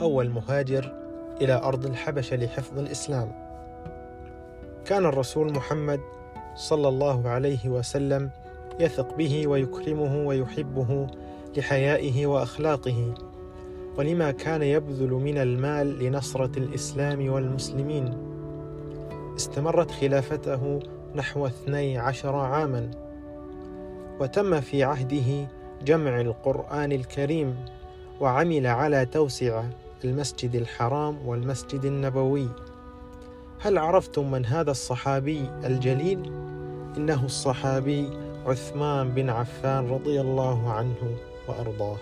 أول مهاجر إلى أرض الحبشة لحفظ الإسلام. كان الرسول محمد صلى الله عليه وسلم يثق به ويكرمه ويحبه لحيائه وأخلاقه ولما كان يبذل من المال لنصرة الإسلام والمسلمين. استمرت خلافته نحو اثني عشر عاما. وتم في عهده جمع القرآن الكريم. وعمل على توسعه المسجد الحرام والمسجد النبوي. هل عرفتم من هذا الصحابي الجليل؟ إنه الصحابي عثمان بن عفان رضي الله عنه وأرضاه.